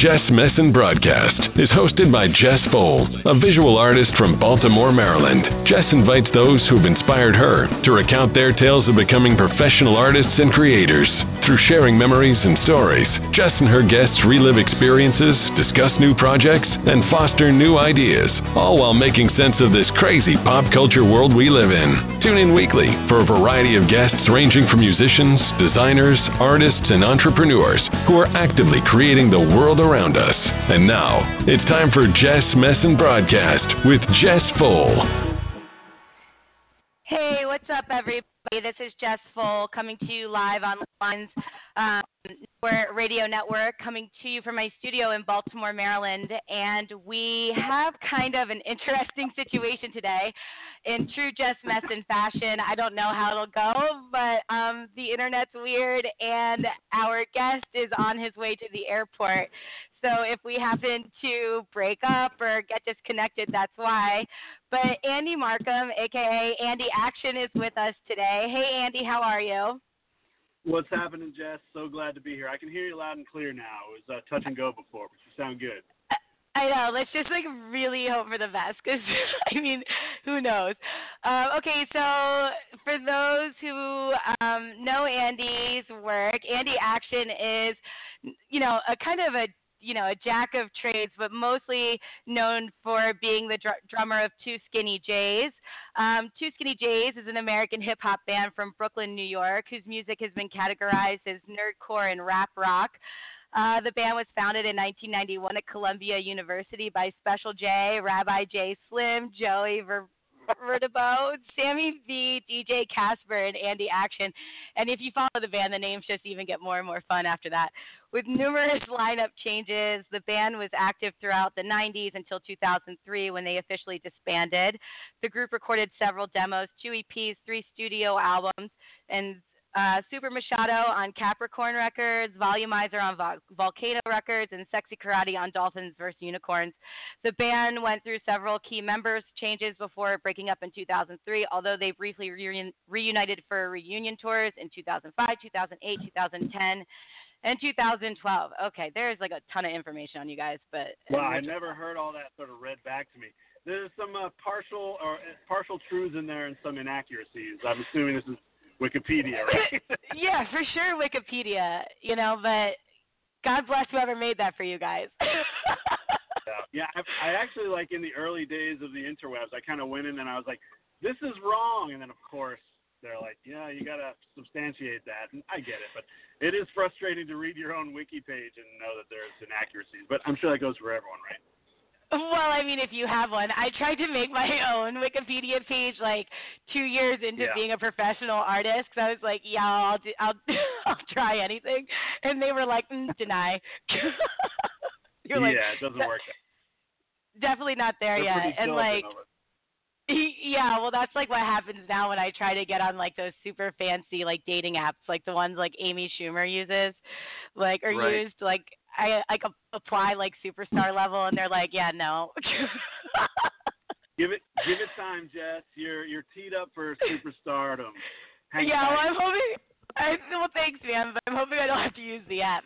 Jess Messin Broadcast is hosted by Jess Fold, a visual artist from Baltimore, Maryland. Jess invites those who've inspired her to recount their tales of becoming professional artists and creators. Through sharing memories and stories, Jess and her guests relive experiences, discuss new projects, and foster new ideas, all while making sense of this crazy pop culture world we live in. Tune in weekly for a variety of guests ranging from musicians, designers, artists, and entrepreneurs who are actively creating the world around us. And now, it's time for Jess Messin Broadcast with Jess Full. Hey, what's up, everybody? This is Jess Full coming to you live on Lions um, we're Radio Network, coming to you from my studio in Baltimore, Maryland. And we have kind of an interesting situation today. In true Jess Messin fashion, I don't know how it'll go, but um, the internet's weird, and our guest is on his way to the airport. So if we happen to break up or get disconnected, that's why. But Andy Markham, aka Andy Action, is with us today. Hey, Andy, how are you? What's happening, Jess? So glad to be here. I can hear you loud and clear now. It was uh, touch and go before, but you sound good. I know. Let's just like really hope for the best, because I mean, who knows? Uh, okay, so for those who um, know Andy's work, Andy Action is, you know, a kind of a you know, a jack of trades, but mostly known for being the dr- drummer of Two Skinnee J's. Um, Two Skinnee J's is an American hip hop band from Brooklyn, New York, whose music has been categorized as nerdcore and rap rock. Uh, the band was founded in 1991 at Columbia University by Special J, Rabbi J Slim, Joey Ver- Viturbo, Sammy B, DJ Casper, and Andy Action. And if you follow the band, the names just even get more and more fun after that. With numerous lineup changes, the band was active throughout the 90s until 2003 when they officially disbanded. The group recorded several demos, two EPs, three studio albums, and uh, Supermercado on Capricorn Records, Volumizer on Vol- Volcano Records, and Sexy Karate on Dolphins vs. Unicorns. The band went through several key members changes before breaking up in 2003, although they briefly reun- reunited for reunion tours in 2005, 2008, 2010. And 2012. Okay, there's like a ton of information on you guys, but wow, I never heard all that sort of read back to me. There's some uh, partial or uh, partial truths in there and some inaccuracies. I'm assuming this is Wikipedia, right? yeah, for sure, Wikipedia. You know, but God bless whoever made that for you guys. yeah, I, I actually like in the early days of the interwebs, I kind of went in and I was like, "This is wrong," and then of course they're like, "Yeah, you got to substantiate that." And I get it, but it is frustrating to read your own wiki page and know that there's inaccuracies. But I'm sure that goes for everyone, right? Well, I mean, if you have one, I tried to make my own Wikipedia page like two years into yeah. being a professional artist. Cause I was like, yeah, I'll do, I'll I'll try anything, and they were like, mm, deny. You're like, yeah, it doesn't work. Definitely not there They're yet, and like. Yeah, well, that's like what happens now when I try to get on like those super fancy like dating apps, like the ones like Amy Schumer uses, like or right. used like I like apply like superstar level, and they're like, yeah, no. give it, give it time, Jess. You're you're teed up for superstardom. Hang yeah, well, I'm hoping. I well, thanks, man, but I'm hoping I don't have to use the app.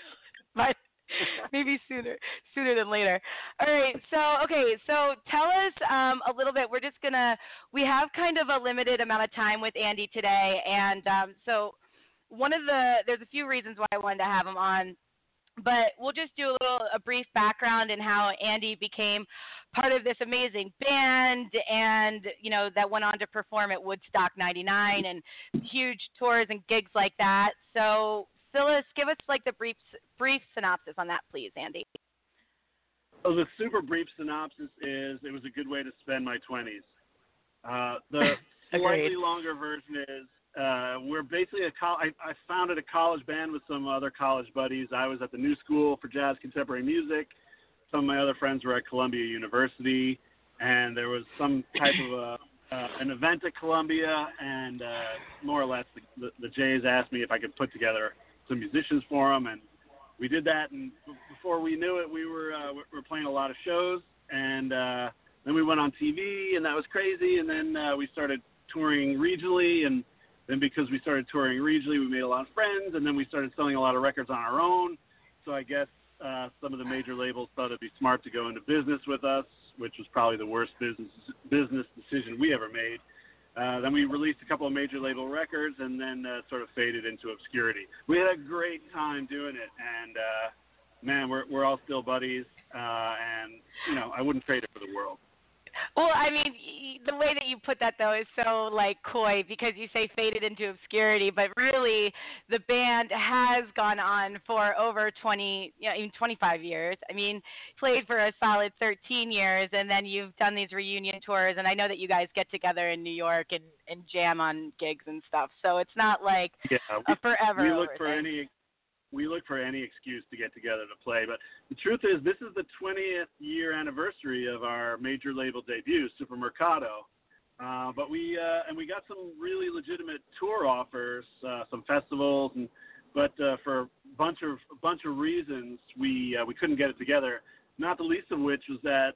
but maybe sooner sooner than later. All right, so okay, so tell us um, a little bit. We're just gonna we have kind of a limited amount of time with Andy today, and um, so one of the there's a few reasons why I wanted to have him on but we'll just do a little a brief background in how Andy became part of this amazing band and you know that went on to perform at Woodstock 99 and huge tours and gigs like that. So Phyllis, give us like the brief brief synopsis on that please, Andy. So the super brief synopsis is it was a good way to spend my 20s. Uh, the slightly longer version is uh, we're basically a col- I, I founded a college band with some other college buddies. I was at the New School for Jazz Contemporary Music. Some of my other friends were at Columbia University, and there was some type of a, uh, an event at Columbia, and uh, more or less the, the, the Jays asked me if I could put together some musicians for them, and we did that. And before we knew it, we were uh, we were playing a lot of shows, and uh, then we went on TV, and that was crazy. And then uh, we started touring regionally, and then because we started touring regionally, we made a lot of friends, and then we started selling a lot of records on our own. So I guess uh, some of the major labels thought it'd be smart to go into business with us, which was probably the worst business business decision we ever made. Uh, then we released a couple of major label records, and then uh, sort of faded into obscurity. We had a great time doing it, and uh, man, we're we're all still buddies, uh, and you know I wouldn't trade it for the world. Well, I mean, the way that you put that though is so like coy because you say faded into obscurity, but really the band has gone on for over 20, you know, even 25 years. I mean, played for a solid 13 years, and then you've done these reunion tours, and I know that you guys get together in New York and and jam on gigs and stuff. So it's not like yeah, we, a forever. We look for thing. any we look for any excuse to get together to play. But the truth is, this is the 20th year anniversary of our major label debut, Supermercado. Uh, but we uh, and we got some really legitimate tour offers, uh, some festivals, and but uh, for a bunch of a bunch of reasons, we uh, we couldn't get it together. Not the least of which was that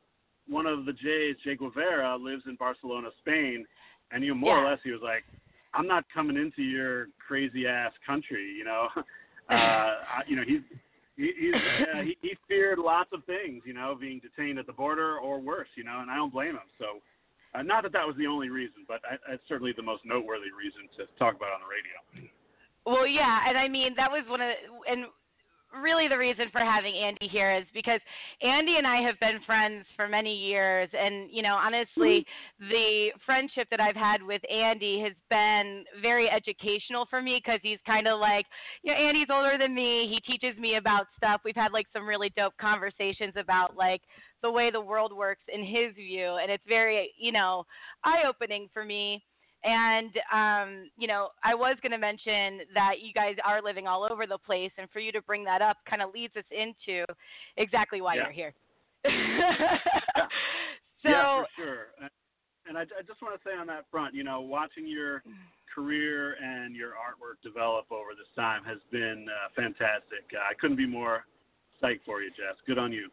one of the Jays, Jay Guevara, lives in Barcelona, Spain, and you know, more Yeah. or less he was like, "I'm not coming into your crazy ass country," you know. uh, you know, he's he, he's uh, he, he feared lots of things, you know, being detained at the border or worse, you know, and I don't blame him. So, uh, not that that was the only reason, but I, that's certainly the most noteworthy reason to talk about on the radio. Well, yeah, and I mean that was one of and really the reason for having Andy here is because Andy and I have been friends for many years. And you know honestly mm-hmm. the friendship that I've had with Andy has been very educational for me cuz he's kind of like you know Andy's older than me. He teaches me about stuff. We've had like some really dope conversations about like the way the world works in his view. And it's very you know eye opening for me and um, you know, I was going to mention that you guys are living all over the place, and for you to bring that up kind of leads us into exactly why Yeah. you're here. so yeah, for sure. And I, I just want to say on that front, you know, watching your career and your artwork develop over this time has been uh, fantastic. Uh, I couldn't be more psyched for you, Jess. Good on you.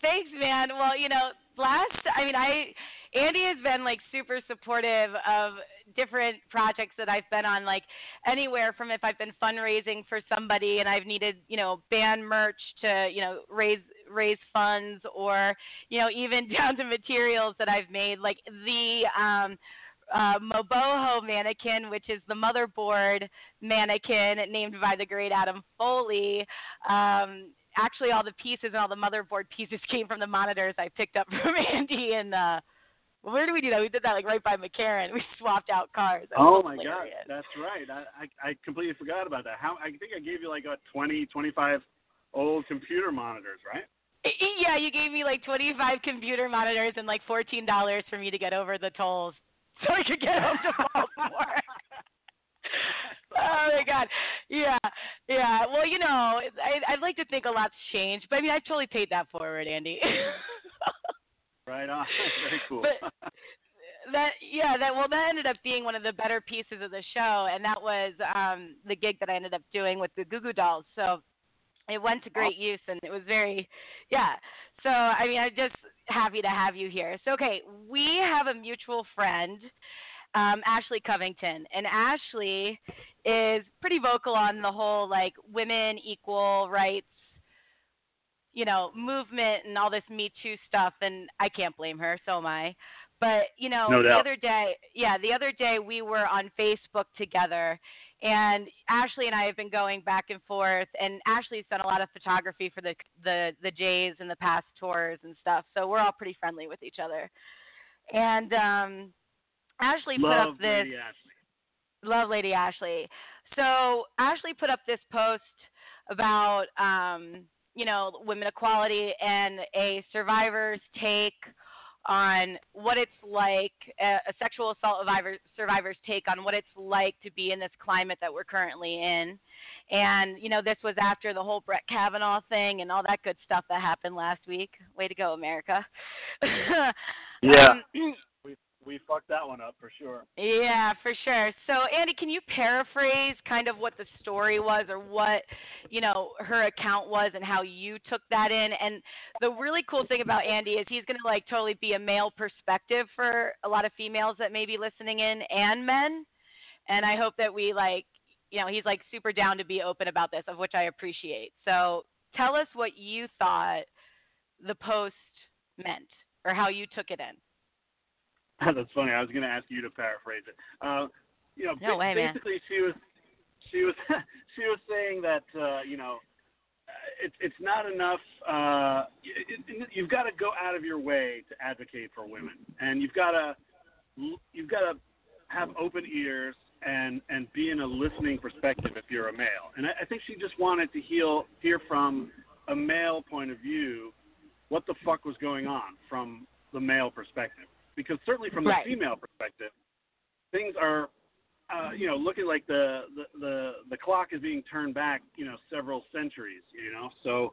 Thanks, man. Well, you know, last I mean, I Andy has been like super supportive of different projects that I've been on, like anywhere from if I've been fundraising for somebody and I've needed, you know, band merch to, you know, raise raise funds or, you know, even down to materials that I've made, like the um uh, Moboho mannequin, which is the motherboard mannequin named by the great Adam Foley. Um, actually, all the pieces and all the motherboard pieces came from the monitors I picked up from Andy and. Uh, where did we do that? We did that like right by McCarran. We swapped out cars. Oh my God, that's right. I, I I completely forgot about that. How I think I gave you like a 20, 25 old computer monitors, right? Yeah, you gave me like 25 computer monitors and like $14 for me to get over the tolls so I could get home to Baltimore. oh my God. Yeah, yeah. Well, you know, I, I'd like to think a lot's changed, but I mean, I totally paid that forward, Andy. Right on. Very cool. But- that yeah that well that ended up being one of the better pieces of the show and that was um the gig that i ended up doing with the goo goo dolls so it went to great use and it was very yeah so i mean i'm just happy to have you here so okay we have a mutual friend um ashley covington and ashley is pretty vocal on the whole like women equal rights you know movement and all this me too stuff and i can't blame her so am i but you know, No the other day, yeah, the other day we were on Facebook together, and Ashley and I have been going back and forth. And Ashley's done a lot of photography for the the the Jays and the past tours and stuff, so we're all pretty friendly with each other. And um, Ashley put up this Lady love Lady Ashley. So Ashley put up this post about um, you know women equality and a survivor's take on what it's like a, sexual assault survivor, survivor's take on what it's like to be in this climate that we're currently in. And you know this was after the whole Brett Kavanaugh thing and all that good stuff that happened last week. Way to go, America. Yeah. Um, we fucked that one up for sure. Yeah, for sure. So, Andy, can you paraphrase kind of what the story was, or what you know her account was, and how you took that in? And the really cool thing about Andy is he's going to like totally be a male perspective for a lot of females that may be listening in, and men. And I hope that we like, you know, he's like super down to be open about this, of which I appreciate. So, tell us what you thought the post meant, or how you took it in. That's funny. I was going to ask you to paraphrase it. Uh, you know, no way, basically man. she was she was she was saying that uh, you know it's it's not enough. Uh, it, it, you've got to go out of your way to advocate for women, and you've got to you've got to have open ears and and be in a listening perspective if you're a male. And I, I think she just wanted to heal hear from a male point of view what the fuck was going on from the male perspective because certainly from the right. female perspective, things are, uh, you know, looking like the, the the the clock is being turned back, you know, several centuries, you know. So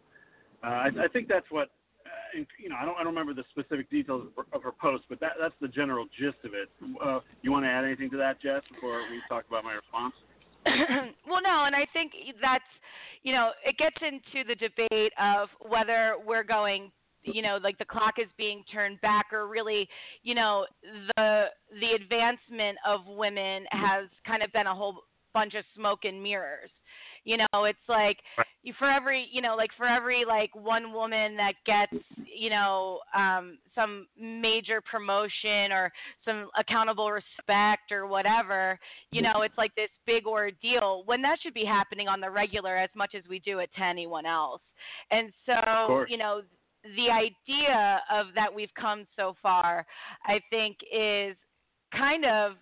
uh, I, I think that's what, uh, you know, I don't I don't remember the specific details of her post, but that that's the general gist of it. Uh, you want to add anything to that, Jess, before we talk about my response? well, no, and I think that's, you know, it gets into the debate of whether we're going you know like the clock is being turned back or really you know the the advancement of women has kind of been a whole bunch of smoke and mirrors. You know it's like you for every you know like for every like one woman that gets you know um some major promotion or some accountable respect or whatever you know it's like this big ordeal when that should be happening on the regular as much as we do it to anyone else. And so you know the idea of that we've come so far, I think, is kind of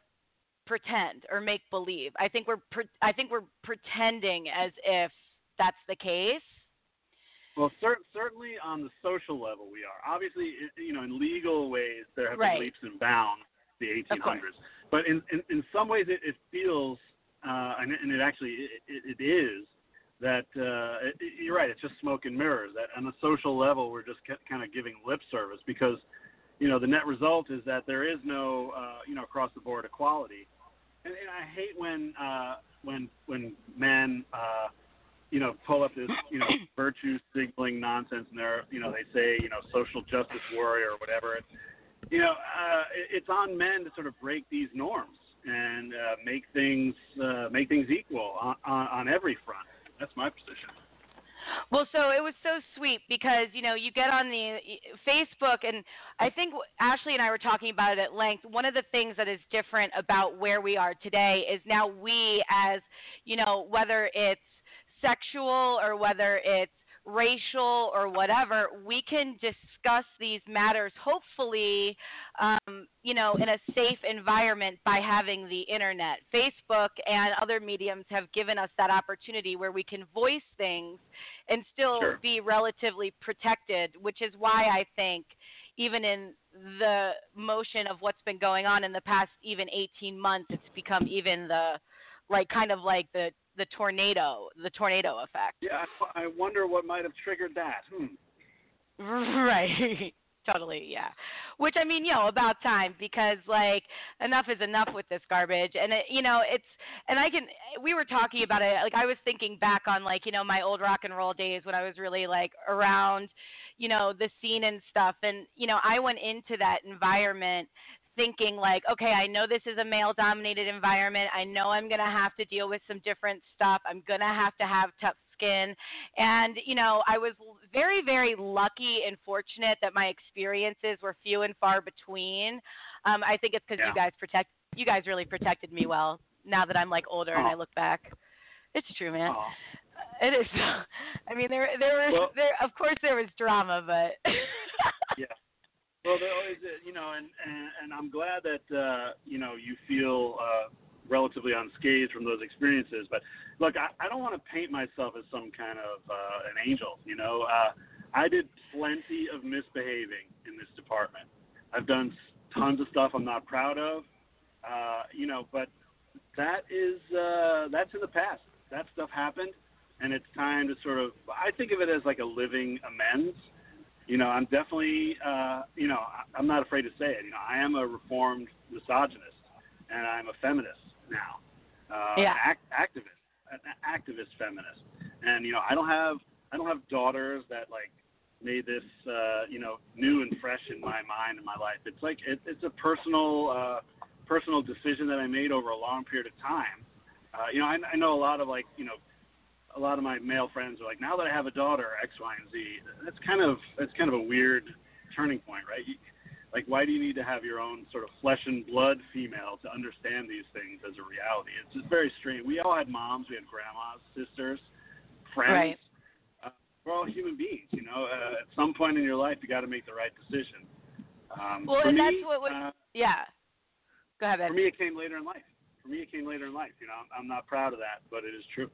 pretend or make believe. I think we're pre- I think we're pretending as if that's the case. Well, cer- certainly on the social level, we are. Obviously, you know, in legal ways, there have right. been leaps and bounds the 1800s. But in, in, in some ways, it, it feels, uh, and, and it actually it, it is that uh, it, you're right. It's just smoke and mirrors. That on a social level, we're just kind of giving lip service because, you know, the net result is that there is no, uh, you know, across the board equality. And, and I hate when uh, when when men, uh, you know, pull up this, you know, virtue signaling nonsense, and they're, you know, they say, you know, social justice warrior or whatever. And, you know, uh, it, it's on men to sort of break these norms and uh, make things uh, make things equal on, on, on every front that's my position. Well, so it was so sweet because you know you get on the Facebook, and I think Ashley and I were talking about it at length. One of the things that is different about where we are today is now we, as you know, whether it's sexual or whether it's racial or whatever, we can discuss these matters hopefully, um, you know, in a safe environment by having the internet. Facebook and other mediums have given us that opportunity where we can voice things and still sure. be relatively protected, which is why I think even in the motion of what's been going on in the past even 18 months, it's become even the like kind of like the the tornado, the tornado effect. Yeah, I wonder what might have triggered that. Hmm. Right. totally, yeah. Which I mean, you know, about time because like enough is enough with this garbage, and it, you know, it's and I can. We were talking about it. Like I was thinking back on like you know my old rock and roll days when I was really like around, you know, the scene and stuff, and you know, I went into that environment thinking like, okay, I know this is a male dominated environment. I know I'm going to have to deal with some different stuff. I'm going to have to have tough skin. And, you know, I was very, very lucky and fortunate that my experiences were few and far between. Um, I think it's because yeah. you guys protect, you guys really protected me well now that I'm like older oh. and I look back. It's true, man. Oh. It is. I mean, there, there was, well, there, of course, there was drama, but. yeah. Well, there always, is, you know, and, and and I'm glad that uh, you know you feel uh, relatively unscathed from those experiences. But look, I, I don't want to paint myself as some kind of uh, an angel. You know, uh, I did plenty of misbehaving in this department. I've done tons of stuff I'm not proud of. Uh, you know, but that is uh, that's in the past. That stuff happened, and it's time to sort of. I think of it as like a living amends you know, I'm definitely, uh, you know, I'm not afraid to say it. You know, I am a reformed misogynist, and I'm a feminist now. Uh, yeah. Act, activist, an activist feminist, and you know, I don't have, I don't have daughters that like made this, uh, you know, new and fresh in my mind and my life. It's like it, it's a personal, uh, personal decision that I made over a long period of time. Uh, you know, I, I know a lot of like, you know, a lot of my male friends are like, now that I have a daughter, X, Y, and Z. That's kind of that's kind of a weird turning point, right? You, like, why do you need to have your own sort of flesh and blood female to understand these things as a reality? It's just very strange. We all had moms, we had grandmas, sisters, friends. Right. Uh, we're all human beings, you know. Uh, at some point in your life, you got to make the right decision. Um, well, and me, that's what. what uh, yeah. Go ahead. Ben. for me, it came later in life. For me, it came later in life. You know, I'm, I'm not proud of that, but it is true.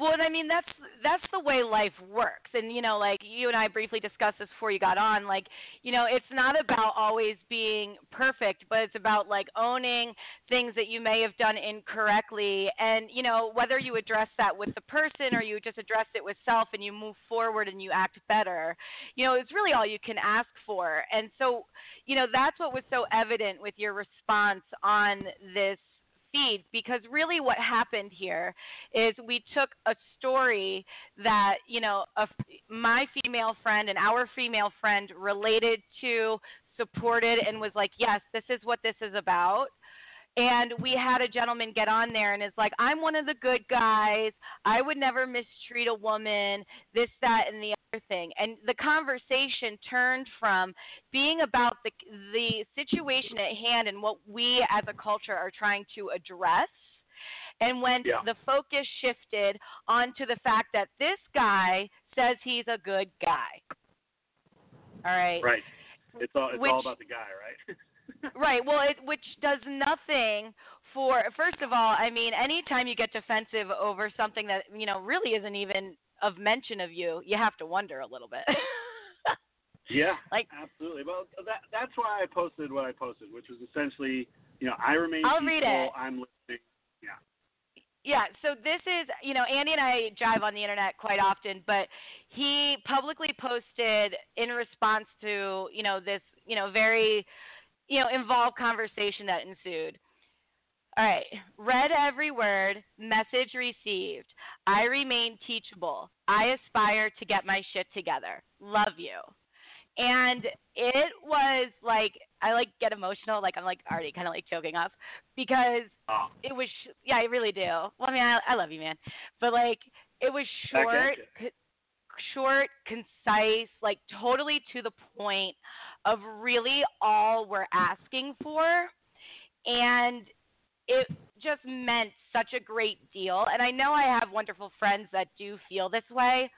Well, I mean that's that's the way life works. And you know, like you and I briefly discussed this before you got on, like, you know, it's not about always being perfect, but it's about like owning things that you may have done incorrectly and, you know, whether you address that with the person or you just address it with self and you move forward and you act better. You know, it's really all you can ask for. And so, you know, that's what was so evident with your response on this feed because really what happened here is we took a story that you know a, my female friend and our female friend related to supported and was like yes this is what this is about and we had a gentleman get on there and is like i'm one of the good guys i would never mistreat a woman this that and the other thing and the conversation turned from being about the the situation at hand and what we as a culture are trying to address and when Yeah. the focus shifted onto the fact that this guy says he's a good guy all right Right. It's all it's Which- all about the guy, right? Right. Well, it which does nothing for first of all, I mean, anytime you get defensive over something that, you know, really isn't even of mention of you, you have to wonder a little bit. Yeah, Like- absolutely. Well, that that's why I posted what I posted, which was essentially, you know, I remain I'll read it. I'm listening. Yeah. yeah, so this is, you know, Andy and I jive on the internet quite often, but he publicly posted in response to, you know, this, you know, very, you know, involved conversation that ensued. All right. Read every word. Message received. I remain teachable. I aspire to get my shit together. Love you. And it was like I like get emotional, like I'm like already kind of like choking up because Oh, it was yeah, I really do. Well, I mean, I, I love you, man, but like it was short, short, concise, like totally to the point of really all we're asking for, and it just meant such a great deal. And I know I have wonderful friends that do feel this way,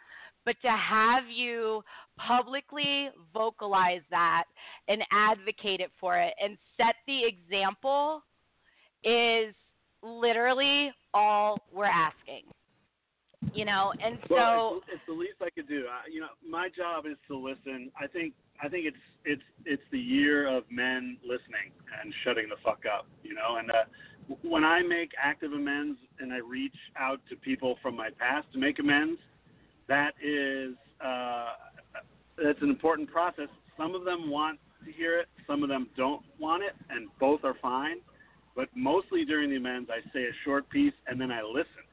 but to have you publicly vocalize that and advocate it for it and set the example is literally all we're asking. You know, and so well, it's, it's the least I could do. I, you know, my job is to listen. I think I think it's it's it's the year of men listening and shutting the fuck up. You know, and uh, when I make active amends and I reach out to people from my past to make amends, that is uh, that's an important process. Some of them want to hear it, some of them don't want it, and both are fine. But mostly during the amends, I say a short piece and then I listen.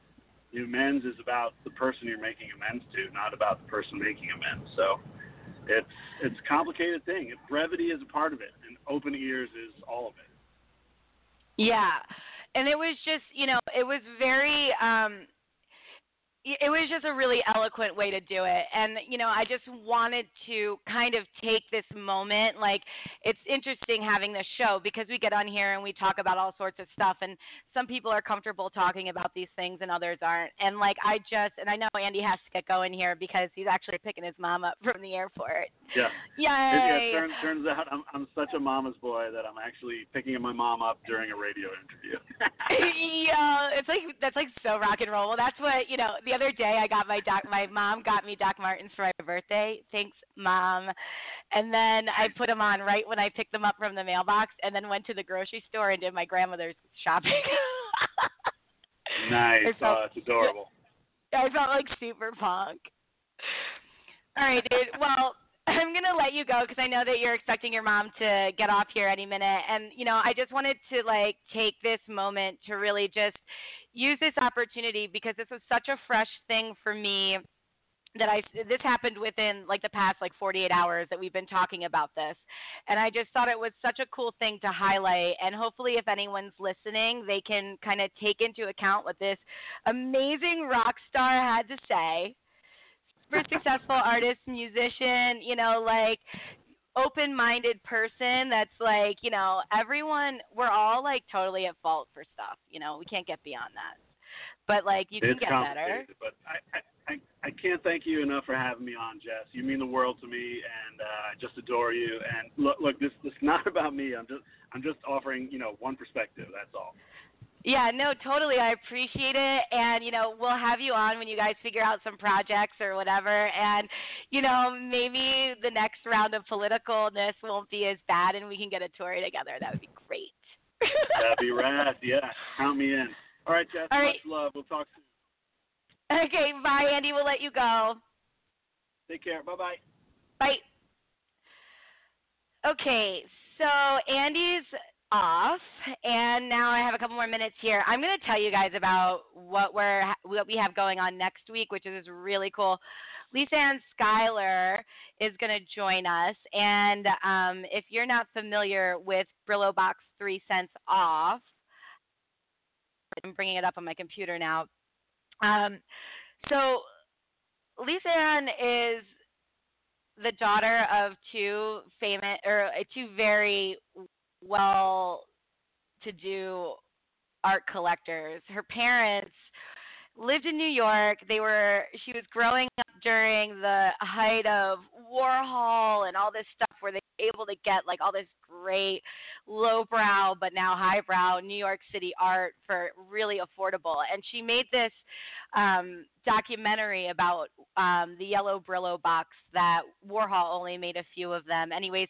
Amends is about the person you're making amends to, not about the person making amends. So it's it's a complicated thing. Brevity is a part of it, and open ears is all of it. Yeah. And it was just, you know, it was very um it was just a really eloquent way to do it. And you know, I just wanted to kind of take this moment like it's interesting having this show because we get on here and we talk about all sorts of stuff and some people are comfortable talking about these things and others aren't. And like I just and I know Andy has to get going here because he's actually picking his mom up from the airport. Yeah. Yay. Yeah, turns turns out I'm I'm such a mama's boy that I'm actually picking my mom up during a radio interview. yeah, it's like that's like so rock and roll. Well, that's what you know. The other day, I got my doc. My mom got me Doc Martens for my birthday. Thanks, mom. And then I put them on right when I picked them up from the mailbox, and then went to the grocery store and did my grandmother's shopping. nice. Felt- Oh, it's adorable. I felt like super punk. All right, dude. Well, I'm gonna let you go because I know that you're expecting your mom to get off here any minute, and you know I just wanted to like take this moment to really just use this opportunity because this was such a fresh thing for me that I this happened within like the past like 48 hours that we've been talking about this. And I just thought it was such a cool thing to highlight. And hopefully if anyone's listening they can kind of take into account what this amazing rock star had to say super successful artist musician you know like open-minded person that's like you know everyone we're all like totally at fault for stuff you know we can't get beyond that but like you it's can get better but I, I I, I can't thank you enough for having me on, Jess. You mean the world to me, and uh, I just adore you. And look, look, this this is not about me. I'm just I'm just offering you know one perspective. That's all. Yeah, no, totally. I appreciate it. And, you know, we'll have you on when you guys figure out some projects or whatever. And, you know, maybe the next round of politicalness won't be as bad and we can get a tour together. That would be great. That'd be rad. Yeah, count me in. All right, Jess. All much love. We'll talk soon. Okay, bye, Andy. We'll let you go. Take care. Bye bye. Bye. Okay, so Andy's off, and now I have a couple more minutes here. I'm going to tell you guys about what we're what we have going on next week, which is really cool. Lisa Ann Schuyler is going to join us, and um, if you're not familiar with Brillo Box Three Cents Off, I'm bringing it up on my computer now. Um, so Lisa Ann is the daughter of two famous or uh, two very well to do art collectors. Her parents lived in New York. They were she was growing up during the height of Warhol and all this stuff where they were able to get like all this great lowbrow but now highbrow New York City art for really affordable. And she made this um, documentary about um, the yellow Brillo box that Warhol only made a few of them. Anyways,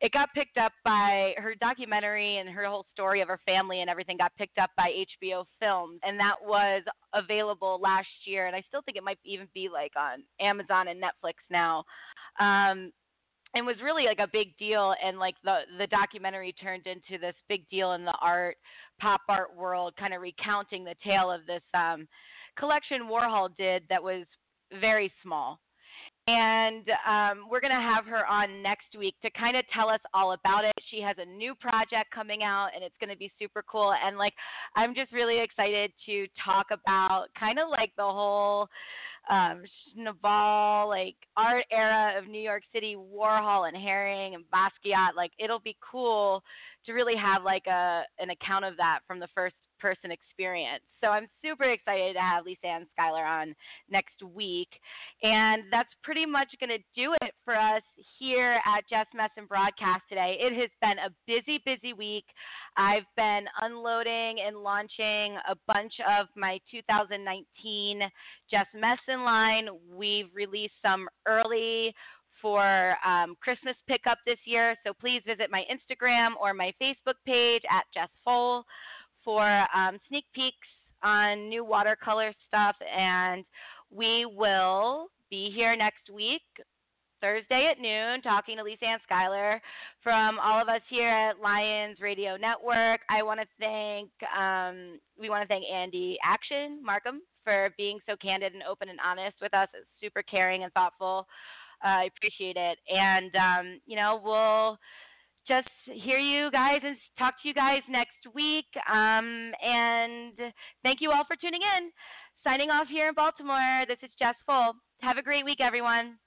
it got picked up by her documentary and her whole story of her family and everything got picked up by HBO Films, and that was available last year. And I still think it might even be like on Amazon and Netflix now. Um, and was really like a big deal and like the the documentary turned into this big deal in the art pop art world kind of recounting the tale of this um collection Warhol did that was very small. And um, we're going to have her on next week to kind of tell us all about it. She has a new project coming out, and it's going to be super cool. And like, I'm just really excited to talk about kind of like the whole um, like art era of New York City, Warhol and Haring and Basquiat. Like, it'll be cool to really have like a an account of that from the first person experience. So I'm super excited to have Lisa Ann Schuyler on next week. And that's pretty much going to do it for us here at Jess Messin Broadcast today. It has been a busy, busy week. I've been unloading and launching a bunch of my 2019 Jess Messin line. We've released some early for um, Christmas pickup this year. So please visit my Instagram or my Facebook page at Jess Foal for um, sneak peeks on new watercolor stuff. And we will be here next week, Thursday at noon, talking to Lisa Ann Schuyler from all of us here at Lions Radio Network. I want to thank um, we want to thank Andy Action Markham for being so candid and open and honest with us. It's super caring and thoughtful. Uh, I appreciate it, and um, you know we'll just hear you guys and talk to you guys next week. Um, and thank you all for tuning in. Signing off here in Baltimore, this is Jess Full. Have a great week, everyone.